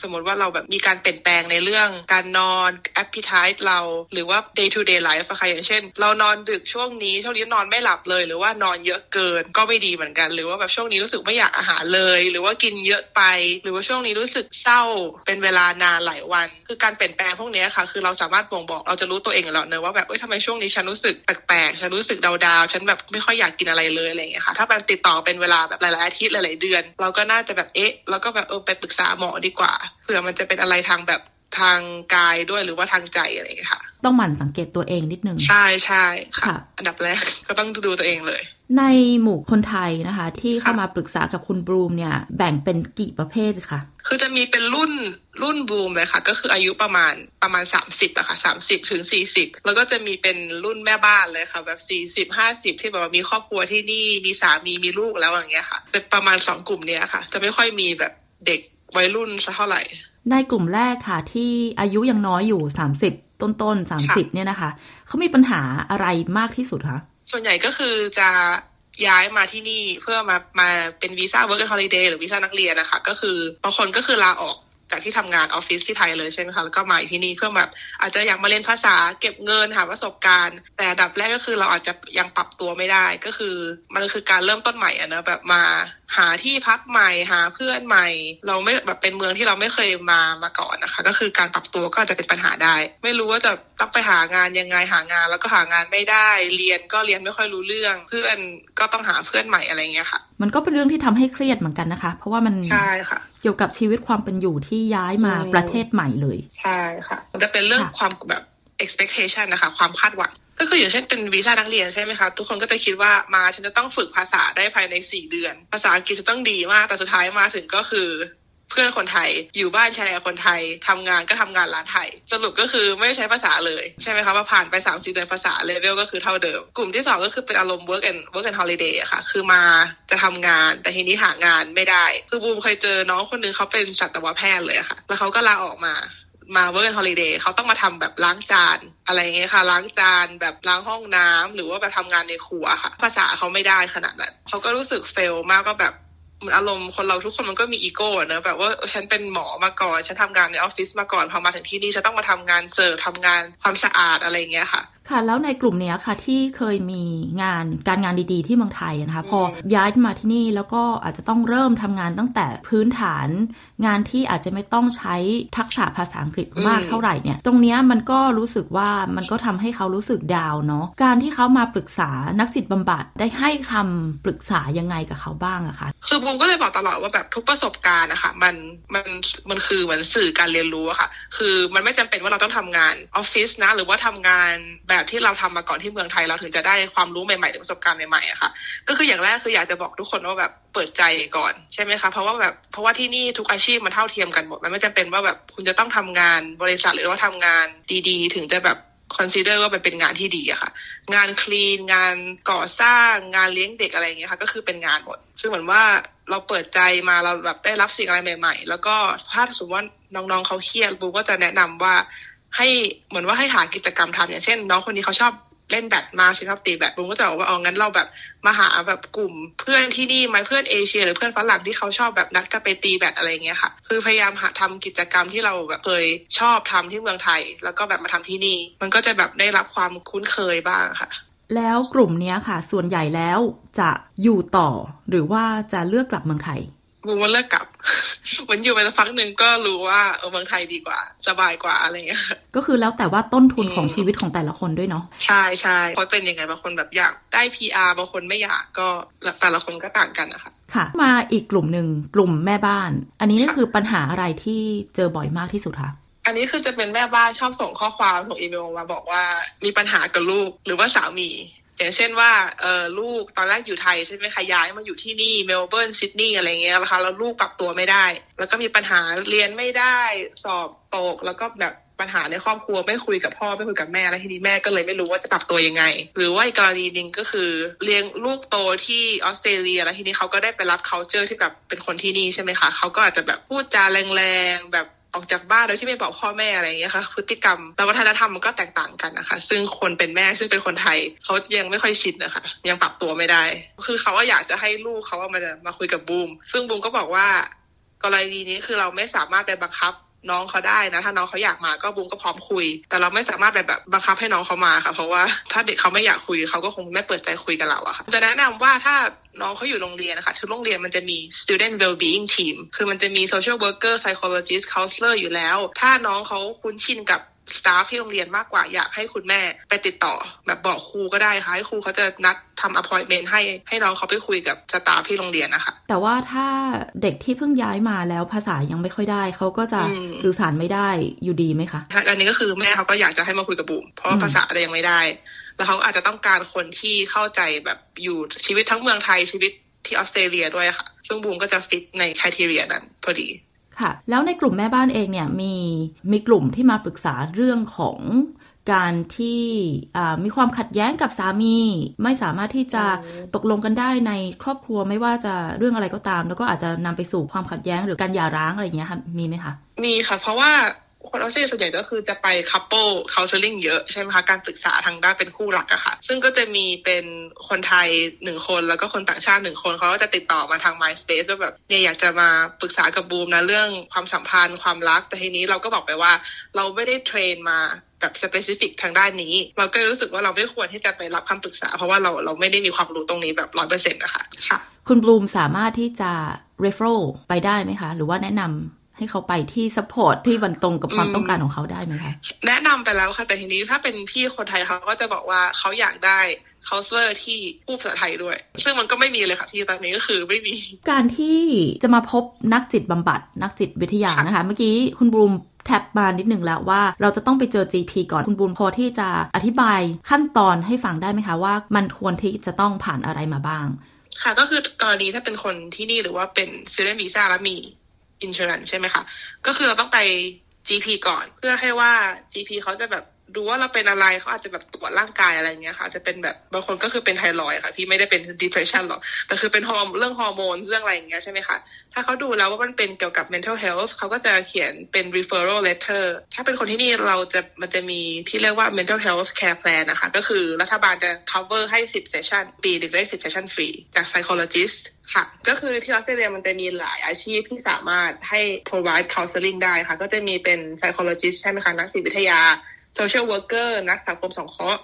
สมมติว่าเราแบบมีการเปลี่ยนแปลงในเรื่องการนอน appetite เรา หรือว่า day to day life อะค่ะอย่างเช่น เรานอนดึกช่วงนี้ ช่วงนี้นอนไม่หลับเลย หรือว่านอนเยอะเกินก็ไม่ดีเหมือนกัน หรือว่าแบบช่วงนี้รู้สึกไม่อยากอาหารเลย หรือว่ากินเยอะไป หรือว่าช่วงนี้รู้สึกเศร้าเป็นเวลานานหลายวัน คือการเปลี่ยนแปลงพวกนี้ค่ะ คือเราสามารถบ่งบอกเราจะรู้ตัวเองอยู่แล้วเนอะว่าแบบเอ้ยทำไมช่วงนี้ฉันรู้สึกแปลกๆฉันรู้สึกดาวๆฉันแบบไม่ค่อยอยากกินอะไรเลยอะไรอย่างเงี้ยค่ะ ถ้ามันติดต่อเป็นเวลาแบบหลายๆอาทิตย์หลายๆเดือน เราก็น่าจะแบบเอ๊ะเราก็แบบเออไปปรึกษาหมอดีกว่าเผื่อมันจะเป็นอะไรทางแบบทางกายด้วยหรือว่าทางใจอะไรอย่างเงี้ยค่ะ ต้องหมั่นสังเกตตัวเองนิดนึง ใช่ใช่ค่ะ อันดับแรกก็ต้องดูตัวเองเลย ในหมู่คนไทยนะคะ ที่เข้ามาปรึกษากับคุณบลูมเนี่ย แบ่งเป็นกี่ประเภทคะคือจะมีเป็นรุ่นรุ่นบูมเลยค่ะ ก็คืออายุประมาณประมาณสามสิบอะค่ะสามสิบถึงสี่สิบแล้วก็จะมีเป็นรุ่นแม่บ้านเลยค่ะ แบบสี่สิบห้าสิบที่แบบว่ามีครอบครัวที่นี่มีสามีมีลูกแล้วอย่างเงี้ยค่ะเป็นประมาณสองกลุ่มเนี้ยค่ะ จะไม่ค่อยมีแบบเด็ก วัยรุ่นสักเท่าไหร่ ในกลุ่มแรกค่ะ ที่อายุยังน้อยอยู่30ต้นต้นสามสิบเนี่ยนะคะ เขามีปัญหาอะไรมากที่สุดคะ ส่วนใหญ่ก็คือจะย้ายมาที่นี่เพื่อมามาเป็นวีซ่า work and holiday หรือวีซ่านักเรียนนะคะ ก็คือบางคนก็คือลาออก จากที่ทำงานออฟฟิศที่ไทยเลยใช่ไหมคะแล้วก็มาที่นี่เพื่อแบบอาจจะอยากมาเรียนภาษาเก็บเงินหาประสบการณ์ แต่อันดับแรกก็คือเราอาจจะยังปรับตัวไม่ได้ก็คือ มันคือการเริ่มต้นใหม่อะนะแบบมาหาที่พักใหม่หาเพื่อนใหม่ เราไม่แบบเป็นเมืองที่เราไม่เคยมามาก่อนนะคะ ก็คือการปรับตัวก็อาจจะเป็นปัญหาได้ ไม่รู้ว่าจะต้องไปหางานยังไงหางาน แล้วก็หางานไม่ได้ เรียนก็เรียนไม่ค่อยรู้เรื่อง เพื่อนก็ต้องหาเพื่อนใหม่อะไรเงี้ยค่ะ มันก็เป็นเรื่องที่ทำให้เครียดเหมือนกันนะคะ เพราะว่ามันใช่ค่ะเกี่ยวกับชีวิตความเป็นอยู่ที่ย้ายมาประเทศใหม่เลย ใช่ค่ะมันจะเป็นเรื่องความแบบ expectation นะคะ ความคาดหวังก็คืออย่างเช่นเป็นวีซ่านักเรียนใช่ไหมคะทุกคนก็จะคิดว่ามาฉันจะต้องฝึกภาษาได้ภายในสี่เดือน ภาษาอังกฤษจะต้องดีมากแต่สุดท้ายมาถึงก็คือ เพื่อนคนไทย อยู่บ้านแชร์คนไทยทำงานก็ทำงานร้านไทย สรุปก็คือไม่ได้ใช้ภาษาเลยใช่ไหมคะว่าผ่านไป3ามสี่เดือนภาษาเลเวลก็คือเท่าเดิม กลุ่มที่สองก็คือเป็นอารมณ์ work and work and holiday อะค่ะ คือมาจะทำงานแต่ทีนี้หางานไม่ได้คือบูมเคยเจอน้องคนนึงเขาเป็นสัตวแพทย์เลยอะค่ะ แล้วเขาก็ลาออกมามา work holiday เขาต้องมาทำแบบล้างจานอะไรเงี้ยค่ะ ล้างจานแบบล้างห้องน้ำหรือว่าแบบทำงานในครัวค่ะ ภาษาเขาไม่ได้ขนาดนั้นเขาก็รู้สึก fail มากก็แบบ เหมือนอารมณ์คนเราทุกคนมันก็มีอีโก้เนอะแบบว่าฉันเป็นหมอมาก่อน ฉันทำงานในออฟฟิศมาก่อน พอมาถึงที่นี่ฉันต้องมาทำงานเสิร์ฟทำงานความสะอาดอะไรเงี้ยค่ะ ค่ะแล้วในกลุ่มนี้ค่ะที่เคยมีงานการงานดีๆ ที่เมืองไทยนะคะพอย้ายมาที่นี่แล้วก็อาจจะต้องเริ่มทำงานตั้งแต่พื้นฐาน งานที่อาจจะไม่ต้องใช้ทักษะภาษาอังกฤษมากเท่าไหร่เนี่ย ตรงนี้มันก็รู้สึกว่ามันก็ทำให้เขารู้สึกดาวเนาะการที่เขามาปรึกษานักจิตบำบัดได้ให้คำปรึกษายังไงกับเขาบ้างอะคะคือบูมก็เลยบอกตลอดว่าแบบทุกประสบการณ์นะคะมันมันมันคือเหมือนสื่อการเรียนรู้อะค่ะ คือมันไม่จำเป็นว่าเราต้องทำงานออฟฟิศนะหรือว่าทำงานแบบที่เราทำมาก่อนที่เมืองไทยเราถึงจะได้ความรู้ใหม่ๆหรือประสบการณ์ใหม่ๆอะค่ะ ก็คืออย่างแรกคืออยากจะบอกทุกคนว่าแบบเปิดใจก่อนใช่ไหมคะเพราะว่าแบบเพราะว่าที่นี่ทุกอาชีพมันเท่าเทียมกันหมดมันไม่จำเป็นว่าแบบคุณจะต้องทำงานบริษัทหรือว่าทำงานดีๆ ถึงจะแบบ consider ว่ามันเป็นงานที่ดีอะค่ะ งาน clean งานก่อสร้างงานเลี้ยงเด็กอะไรอย่างเงี้ยค่ะ ก็คือเป็นงานหมด ซึ่งเหมือนว่าเราเปิดใจมาเราแบบได้รับสิ่งอะไรใหม่ ๆ แล้วก็ถ้าสมมติว่าน้องๆเขาเครียดบลูมก็จะแนะนำว่า ให้เหมือนว่าให้หากิจกรรมทำอย่างเช่น น้องคนนี้เขาชอบเล่นแบดมาชอบตีแบดบุ้งก็จะบอกว่าเอางั้นเราแบบมาหาแบบกลุ่มเพื่อนที่นี่ไหมเพื่อนเอเชีย หรือเพื่อนฝรั่งที่เขาชอบแบบนัดกันไปตีแบดอะไรเงี้ยค่ะ คือพยายามหาทำกิจกรรมที่เราแบบเคยชอบทำที่เมืองไทย แล้วก็แบบมาทำที่นี่ มันก็จะแบบได้รับความคุ้นเคยบ้างค่ะ แล้วกลุ่มนี้ค่ะ ส่วนใหญ่แล้วจะอยู่ต่อ หรือว่าจะเลือกกลับเมืองไทย บูมว่าเลิกกลับ มันอยู่ไปสักพักหนึ่งก็รู้ว่าเออเมืองไทยดีกว่า สบายกว่าอะไรเงี้ย ก็คือแล้วแต่ว่าต้นทุนของชีวิตของแต่ละคนด้วยเนาะ ใช่ใช่เพราะเป็นยังไงบางคนแบบอยากได้ PR บางคนไม่อยากก็แต่ละคนก็ต่างกันนะคะค่ะ มาอีกกลุ่มหนึ่งกลุ่มแม่บ้าน อันนี้นี่คือปัญหาอะไรที่เจอบ่อยมากที่สุดคะอันนี้คือจะเป็นแม่บ้านชอบส่งข้อความส่งอีเมลมาบอกว่ามีปัญหากับลูกหรือว่าสามี อย่างเช่นว่าเออลูกตอนแรกอยู่ไทยใช่ไหมคะย้ายมาอยู่ที่นี่เมลเบิร์นซิดนีย์อะไรเงี้ยนะคะแล้วลูกปรับตัวไม่ได้ แล้วก็มีปัญหาเรียนไม่ได้สอบตกแล้วก็แบบปัญหาในครอบครัวไม่คุยกับพ่อไม่คุยกับแม่แล้วทีนี้แม่ก็เลยไม่รู้ว่าจะปรับตัวยังไง หรือว่าอีกกรณีหนึ่งก็คือเลี้ยงลูกโตที่ออสเตรเลียแล้วทีนี้เขาก็ได้ไปรับ culture ที่แบบเป็นคนที่นี่ใช่ไหมคะเขาก็อาจจะแบบพูดจาแรงๆแบบ ออกจากบ้านโดยที่ไม่บอกพ่อแม่อะไรอย่างเงี้ยค่ะ พฤติกรรมและวัฒนธรรมมันก็แตกต่างกันนะคะ ซึ่งคนเป็นแม่ซึ่งเป็นคนไทยเขายังไม่ค่อยชินนะคะ ยังปรับตัวไม่ได้ คือเขาว่าอยากจะให้ลูกเขาว่ามาจะมาคุยกับบูม ซึ่งบูมก็บอกว่ากรณีนี้คือเราไม่สามารถไปบังคับ น้องเขาได้นะ ถ้าน้องเขาอยากมาก็บูมก็พร้อมคุย แต่เราไม่สามารถแบบบังคับให้น้องเขามาค่ะ เพราะว่าถ้าเด็กเขาไม่อยากคุยเขาก็คงไม่เปิดใจคุยกับเราอะค่ะจะแนะนำว่าถ้าน้องเขาอยู่โรงเรียนนะคะทุกโรงเรียนมันจะมี student well-being team คือมันจะมี social worker psychologist counselor อยู่แล้ว ถ้าน้องเขาคุ้นชินกับ สตาฟที่โรงเรียนมากกว่าอยากให้คุณแม่ไปติดต่อ แบบบอกครูก็ได้ค่ะให้ครูเขาจะนัดทำ appointment ให้ให้น้องเขาไปคุยกับสตาฟที่โรงเรียนนะคะ แต่ว่าถ้าเด็กที่เพิ่งย้ายมาแล้วภาษายังไม่ค่อยได้ เขาก็จะสื่อสารไม่ได้อยู่ดีไหมคะอันนี้ก็คือแม่เขาก็อยากจะให้มาคุยกับบุ๋มเพราะว่าภาษาอะไรยังไม่ได้ แล้วเขาอาจจะต้องการคนที่เข้าใจแบบอยู่ชีวิตทั้งเมืองไทยชีวิตที่ออสเตรเลียด้วยค่ะ ซึ่งบูมก็จะฟิตในคุณทีเรียนั้นพอดี ค่ะ แล้วในกลุ่มแม่บ้านเองเนี่ยมีมีกลุ่มที่มาปรึกษาเรื่องของการที่มีความขัดแย้งกับสามี ไม่สามารถที่จะตกลงกันได้ในครอบครัวไม่ว่าจะเรื่องอะไรก็ตาม แล้วก็อาจจะนำไปสู่ความขัดแย้งหรือการหย่าร้างอะไรอย่างเงี้ยค่ะมีไหมคะมีค่ะ เพราะว่า คนออสเตรเลียส่วนใหญ่ก็คือจะไป couple counselling เยอะใช่ไหมคะ การปรึกษาทางด้านเป็นคู่รักอะค่ะ ซึ่งก็จะมีเป็นคนไทยหนึ่งคนแล้วก็คนต่างชาติหนึ่งคนเขาก็จะติดต่อมาทาง MySpace ว่าแบบเนี่ยอยากจะมาปรึกษากับบลูมนะเรื่องความสัมพันธ์ความรัก แต่ทีนี้เราก็บอกไปว่าเราไม่ได้ train มาแบบ specific ทางด้านนี้ เราก็รู้สึกว่าเราไม่ควรที่จะไปรับคำปรึกษา เพราะว่าเราเราไม่ได้มีความรู้ตรงนี้แบบร้อยเปอร์เซ็นต์นะคะค่ะ คุณบลูมสามารถที่จะ referral ไปได้ไหมคะ หรือว่าแนะนำ ให้เขาไปที่ support ที่มันตรงกับความต้องการของเขาได้ไหมคะแนะนำไปแล้วค่ะ แต่ทีนี้ถ้าเป็นพี่คนไทยเขาก็จะบอกว่าเขาอยากได้ counsellor ที่พูดภาษาไทยด้วย ซึ่งมันก็ไม่มีเลยค่ะที่ตอนนี้ก็คือไม่มี การที่จะมาพบนักจิตบำบัด นักจิตวิทยานะคะ เมื่อกี้คุณบูมแท็บมานิดหนึ่งแล้วว่าเราจะต้องไปเจอ GP ก่อนคุณบูมพอที่จะอธิบายขั้นตอนให้ฟังได้ไหมคะว่ามันควรที่จะต้องผ่านอะไรมาบ้าง ค่ะก็คือกรณีถ้าเป็นคนที่นี่หรือว่าเป็น student visa แล้วมี อินชูรันใช่ไหมคะ ก็คือเราต้องไป GP ก่อนเพื่อให้ว่า GP เขาจะแบบ ดูว่าเราเป็นอะไรเขาอาจจะแบบตรวจร่างกายอะไรเงี้ยค่ะจะเป็นแบบบางคนก็คือเป็นไทรอยค่ะพี่ไม่ได้เป็น depression หรอกแต่คือเป็นฮอร์เรื่องฮอร์โมนเรื่องอะไรอย่างเงี้ยใช่ไหมคะถ้าเขาดูแล้วว่ามันเป็นเกี่ยวกับ mental health เขาก็จะเขียนเป็น referral letter ถ้าเป็นคนที่นี่เราจะมันจะมีที่เรียกว่า mental health care plan นะคะ ก็คือรัฐบาลจะ cover ให้ 10 session ปีหนึ่งได้ 10 session ฟรีจาก psychologist ค่ะ ก็คือที่ออสเตรเลียมันจะมีหลายอาชีพที่สามารถให้ provide counseling ได้ค่ะ ก็จะมีเป็น psychologist ใช่ไหมคะ นักจิตวิทยา social worker นักสังคมสงเคราะห์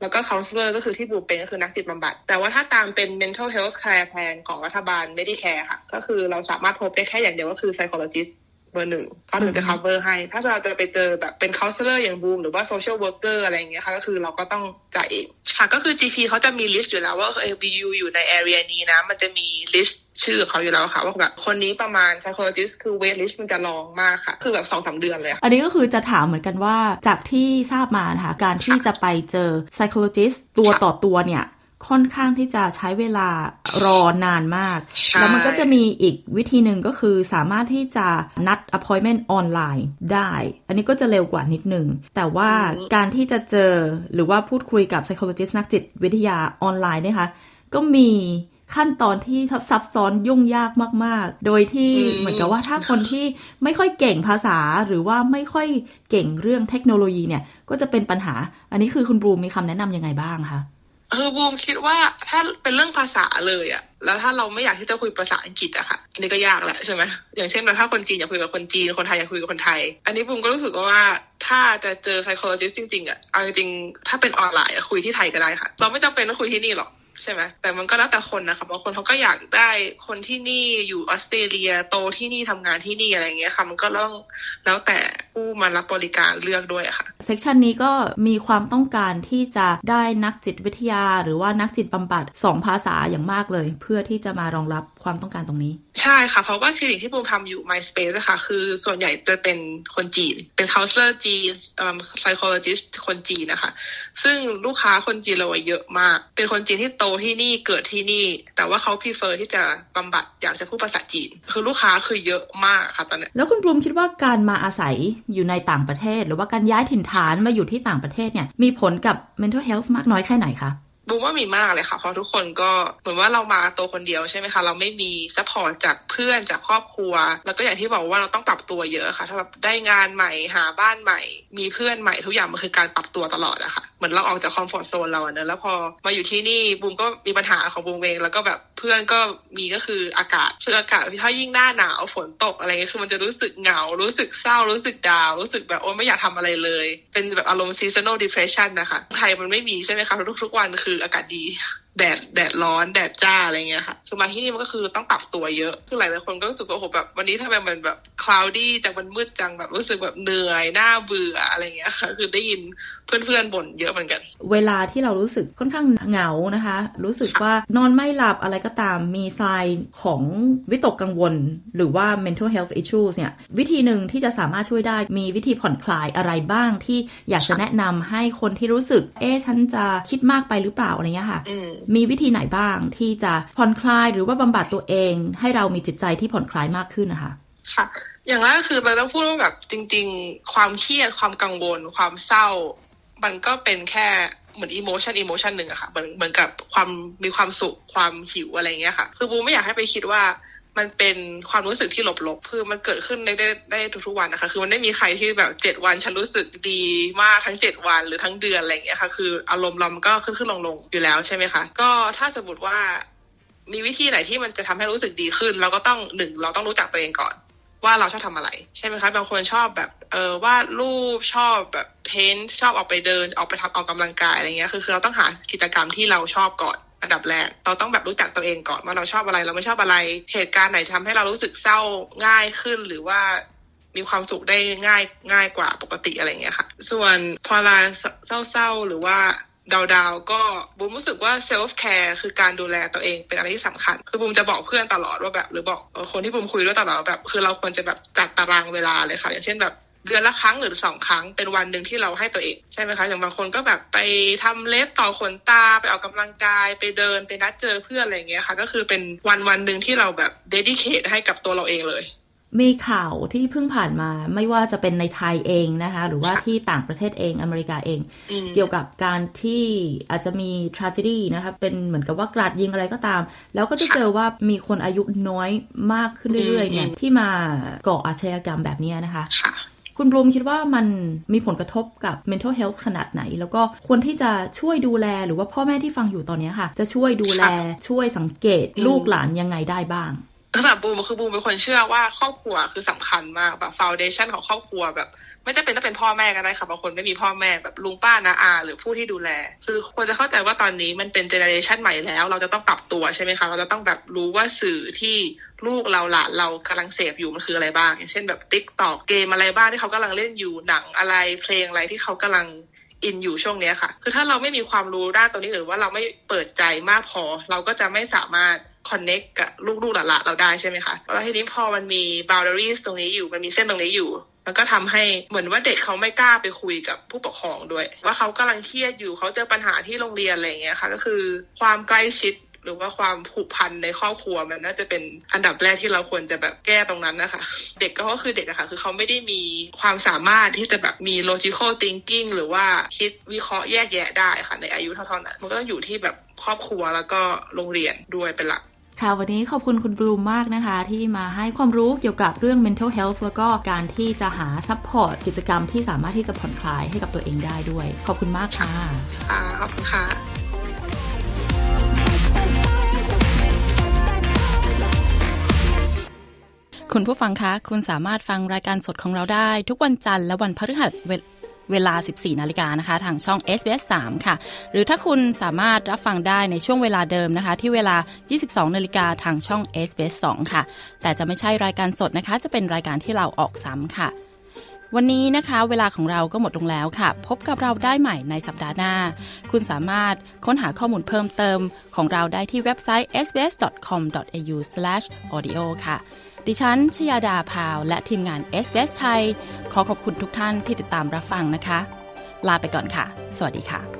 แล้วก็ counselor ก็คือที่บูเป็นก็คือนักจิตบำบัด แต่ว่าถ้าตามเป็น mental health care plan ของรัฐบาล Medicare ค่ะ ก็คือเราสามารถพบได้แค่อย่างเดียวก็คือ psychologist เบอร์หนึ่งเขาถึงจะ cover ให้ ถ้าเราจะไปเจอแบบเป็น counselor อย่างบูม หรือว่า social worker อะไรอย่างเงี้ยค่ะ ก็คือเราก็ต้องจ่ายเองค่ะก็คือ GP เขาจะมี list อยู่แล้วว่า LBU อยู่ใน area นี้นะ มันจะมี list ชื่อเขาอยู่แล้วค่ะว่าแบบคนนี้ประมาณ psychologist คือ wait list มันจะลองมากค่ะ คือแบบสองสาเดือนเลย อันนี้ก็คือจะถามเหมือนกันว่าจากที่ทราบมานะคะการที่จะไปเจอ psychologist ตัวต่อตัวเนี่ยค่อนข้างที่จะใช้เวลารอนานมาก แล้วมันก็จะมีอีกวิธีหนึ่งก็คือสามารถที่จะนัด appointment ออนไลน์ได้ อันนี้ก็จะเร็วกว่านิดหนึ่งแต่ว่าการที่จะเจอหรือว่าพูดคุยกับ psychologist นักจิตวิทยาออนไลน์นะคะ ก็มี ขั้นตอนที่ซับซ้อนยุ่งยากมาก ๆ โดยที่เหมือนกับว่าถ้าคนที่ไม่ค่อยเก่งภาษาหรือว่าไม่ค่อยเก่งเรื่องเทคโนโลยีเนี่ย ก็จะเป็นปัญหา อันนี้คือคุณบรูมมีคำแนะนำยังไงบ้างคะเออบูมคิดว่าถ้าเป็นเรื่องภาษาเลยอะแล้วถ้าเราไม่อยากที่จะคุยภาษาอังกฤษอะค่ะอันนี้ก็ยากแหละใช่ไหมอย่างเช่นถ้าคนจีนอยากคุยกับคนจีนคนไทยอยากคุยกับคนไทย อันนี้บูมก็รู้สึกว่าถ้าจะเจอไซโคโลจิสจริงๆอะเอาจริงๆถ้าเป็นออนไลน์คุยที่ไทยก็ได้ค่ะ เราไม่จำเป็นต้องคุยที่นี่หรอก ใช่ไหมแต่มันก็แล้วแต่คนนะคะบางคนเขาก็อยากได้คนที่นี่อยู่ออสเตรเลียโตที่นี่ทำงานที่นี่อะไรเงี้ยค่ะ มันก็ต้องแล้วแต่ผู้มารับบริการเลือกด้วยค่ะเซกชันนี้ก็มีความต้องการที่จะได้นักจิตวิทยา หรือว่านักจิตบำบัดสองภาษาอย่างมากเลย เพื่อที่จะมารองรับความต้องการตรงนี้ใช่ค่ะ เพราะว่าคลินิกที่ปูทำอยู่ MySpace นะคะคือส่วนใหญ่จะเป็นคนจีน เป็น counselor จีน psychologist คนจีนนะคะ ซึ่งลูกค้าคนจีนเราเยอะมาก เป็นคนจีนที่โตที่นี่เกิดที่นี่ แต่ว่าเขา prefer ที่จะบำบัดอยากจะพูดภาษาจีน คือลูกค้าคือเยอะมากค่ะตอนนี้แล้วคุณบลูมคิดว่าการมาอาศัยอยู่ในต่างประเทศ หรือว่าการย้ายถิ่นฐานมาอยู่ที่ต่างประเทศเนี่ยมีผลกับ mental health มากน้อยแค่ไหนคะ บลูมว่ามีมากเลยค่ะ เพราะทุกคนก็เหมือนว่าเรามาตัวคนเดียวใช่ไหมคะ เราไม่มี support จากเพื่อนจากครอบครัว แล้วก็อย่างที่บอกว่าเราต้องปรับตัวเยอะค่ะ ถ้าแบบได้งานใหม่หาบ้านใหม่ มีเพื่อนใหม่ทุกอย่างมันคือการปรับตัวตลอดอะค่ะ เหมือนเราออกจาก comfort zone เราเนอะแล้วพอมาอยู่ที่นี่บลูมก็มีปัญหาของบลูมเองแล้วก็แบบเพื่อนก็มีก็คืออากาศคืออากาศถ้ายิ่งหน้าหนาวฝนตกอะไรเงี้ยคือมันจะรู้สึกเหงา รู้สึกเศร้า รู้สึก down รู้สึกแบบโอ้ไม่อยากทำอะไรเลย เป็นแบบอารมณ์ seasonal depression นะคะไทยมันไม่มีใช่ไหมคะทุกๆวันคืออากาศดีแดดแดดร้อนแดดจ้าอะไรเงี้ยค่ะ คือมาที่นี่มันก็คือต้องปรับตัวเยอะคือหลายหลายคนก็รู้สึกว่าโอ้โหแบบวันนี้ทำไมมันแบบ cloudy จังมันมืดจังแบบรู้สึกแบบเหนื่อยน่าเบื่ออะไรเงี้ยค่ะ คือได้ยินเพื่อนๆบ่นเยอะเหมือนกัน เวลาที่เรารู้สึกค่อนข้างเหงานะคะ รู้สึกว่านอนไม่หลับอะไรก็ตามมีไซน์ของวิตกกังวล หรือว่า mental health issues เนี่ย วิธีหนึ่งที่จะสามารถช่วยได้มีวิธีผ่อนคลายอะไรบ้างที่อยากจะแนะนำให้คนที่รู้สึก เอ๊ะฉันจะคิดมากไปหรือเปล่าอะไรเงี้ยค่ะมีวิธีไหนบ้างที่จะผ่อนคลายหรือว่าบำบัดตัวเอง ให้เรามีจิตใจที่ผ่อนคลายมากขึ้นนะคะค่ะ อย่างแรกคือเราต้องพูดว่าแบบจริง ๆ ความเครียดความกังวล ความเศร้า มันก็เป็นแค่เหมือนอิโมชันอิโมชันหนึ่งอะค่ะเหมือนเหมือนกับความมีความสุขความหิวอะไรเงี้ยค่ะ คือบูไม่อยากให้ไปคิดว่า มันเป็นความรู้สึกที่ลบๆคือมันเกิดขึ้นได้ได้ได้ทุกๆวันนะคะ คือมันไม่มีใครที่แบบเจ็ดวันฉันรู้สึกดีมากทั้งเจ็ดวันหรือทั้งเดือนอะไรอย่างเงี้ยค่ะ คืออารมณ์เรามันก็ขึ้นขึ้นลงลงอยู่แล้วใช่ไหมคะ ก็ถ้าสมมติว่า มีวิธีไหนที่มันจะทำให้รู้สึกดีขึ้น เราก็ต้องหนึ่งเราต้องรู้จักตัวเองก่อน ว่าเราชอบทำอะไร ใช่ไหมคะบางคนชอบแบบเออวาดรูปชอบแบบเพ้นชอบออกไปเดินออกไปทำออกกำลังกายอะไรเงี้ยคือคือเราต้องหากิจกรรมที่เราชอบก่อน อันดับแรกเราต้องแบบรู้จักตัวเองก่อนว่าเราชอบอะไรเราไม่ชอบอะไร เหตุการณ์ไหนทำให้เรารู้สึกเศร้าง่ายขึ้นหรือว่ามีความสุขได้ง่ายง่ายกว่าปกติอะไรเงี้ยค่ะ ส่วนพอเราเศร้าๆหรือว่าdown ๆก็บลูมรู้สึกว่า self care คือการดูแลตัวเองเป็นอะไรที่สำคัญ คือบลูมจะบอกเพื่อนตลอดว่าแบบ หรือบอกคนที่บลูมคุยด้วยตลอดแบบ คือเราควรจะแบบจัดตารางเวลาเลยค่ะ อย่างเช่นแบบ เดือนละครั้งหรือสองครั้งเป็นวันหนึ่งที่เราให้ตัวเองใช่ไหมคะอย่างบางคนก็แบบไปทำเล็บต่อขนตาไปออกกำลังกายไปเดินไปนัดเจอเพื่อนอะไรเงี้ยค่ะ ก็คือเป็นวันวันหนึ่งที่เราแบบ dedicate ให้กับตัวเราเองเลยมีข่าวที่เพิ่งผ่านมาไม่ว่าจะเป็นในไทยเองนะคะ หรือว่าที่ต่างประเทศเองอเมริกาเอง เกี่ยวกับการที่อาจจะมี tragedy นะคะเป็นเหมือนกับว่ากราดยิงอะไรก็ตาม แล้วก็จะเจอว่ามีคนอายุน้อยมากขึ้นเรื่อยๆเนี่ยที่มาก่ออาชญากรรมแบบนี้นะคะ คุณบลูมคิดว่ามันมีผลกระทบกับ mental health ขนาดไหน แล้วก็ควรที่จะช่วยดูแลหรือว่าพ่อแม่ที่ฟังอยู่ตอนนี้ค่ะ จะช่วยดูแลช่วยสังเกตลูกหลานยังไงได้บ้างสำหรับบูมคือบูมเป็นคนเชื่อว่าครอบครัวคือสำคัญมากแบบฟาวเดชันของครอบครัวแบบ ไม่จำเป็นต้องเป็นพ่อแม่ก็ได้ค่ะบางคนไม่มีพ่อแม่แบบลุงป้านาอา หรือผู้ที่ดูแล คือควรจะเข้าใจว่าตอนนี้มันเป็น generation ใหม่แล้ว เราจะต้องปรับตัวใช่ไหมคะเราจะต้องแบบรู้ว่าสื่อที่ลูกเราหลานเรากำลังเสพอยู่มันคืออะไรบ้าง อย่างเช่นแบบ TikTok เกมอะไรบ้างที่เขากำลังเล่นอยู่หนังอะไรเพลงอะไรที่เขากำลัง in อยู่ช่วงนี้ค่ะ คือถ้าเราไม่มีความรู้ด้านตรงนี้หรือว่าเราไม่เปิดใจมากพอ เราก็จะไม่สามารถ connect กับลูกๆหลานเราได้ใช่ไหมคะแล้วทีนี้พอมันมี boundaries ตรงนี้อยู่มันมีเส้นตรงนี้อยู่ มันก็ทำให้เหมือนว่าเด็กเขาไม่กล้าไปคุยกับผู้ปกครองด้วย ว่าเขากำลังเครียดอยู่เขาเจอปัญหาที่โรงเรียนอะไรอย่างเงี้ยค่ะ ก็คือความใกล้ชิดหรือว่าความผูกพันในครอบครัวมันน่าจะเป็นอันดับแรกที่เราควรจะแบบแก้ตรงนั้นนะคะ เด็กก็คือเด็กอะค่ะ คือเขาไม่ได้มีความสามารถที่จะแบบมี logical thinking หรือว่าคิดวิเคราะห์แยกแยะได้ค่ะ ในอายุเท่าๆนั้นมันก็ต้องอยู่ที่แบบครอบครัวแล้วก็โรงเรียนด้วยเป็นหลัก ค่ะวันนี้ขอบคุณคุณบลูมมากนะคะ ที่มาให้ความรู้เกี่ยวกับเรื่อง mental health แล้วก็การที่จะหา support กิจกรรมที่สามารถที่จะผ่อนคลายให้กับตัวเองได้ด้วย ขอบคุณมากค่ะค่ะขอบคุณค่ะคุณผู้ฟังคะ คุณสามารถฟังรายการสดของเราได้ ทุกวันจันทร์และวันพฤหัส เวลา 14 นาฬิกานะคะ ทางช่อง SBS 3 ค่ะ หรือถ้าคุณสามารถรับฟังได้ในช่วงเวลาเดิมนะคะ ที่เวลา 22 นาฬิกาทางช่อง SBS 2 ค่ะ แต่จะไม่ใช่รายการสดนะคะ จะเป็นรายการที่เราออกซ้ำค่ะ วันนี้นะคะ เวลาของเราก็หมดลงแล้วค่ะ พบกับเราได้ใหม่ในสัปดาห์หน้า คุณสามารถค้นหาข้อมูลเพิ่มเติมของเราได้ที่เว็บไซต์ sbs.com.au/audio ค่ะ ดิฉัน ชยาดาพาว และทีมงาน s อ s ไทย ขอขอบคุณทุกท่านที่ติดตามรับฟังนะคะ ลาไปก่อนค่ะ สวัสดีค่ะ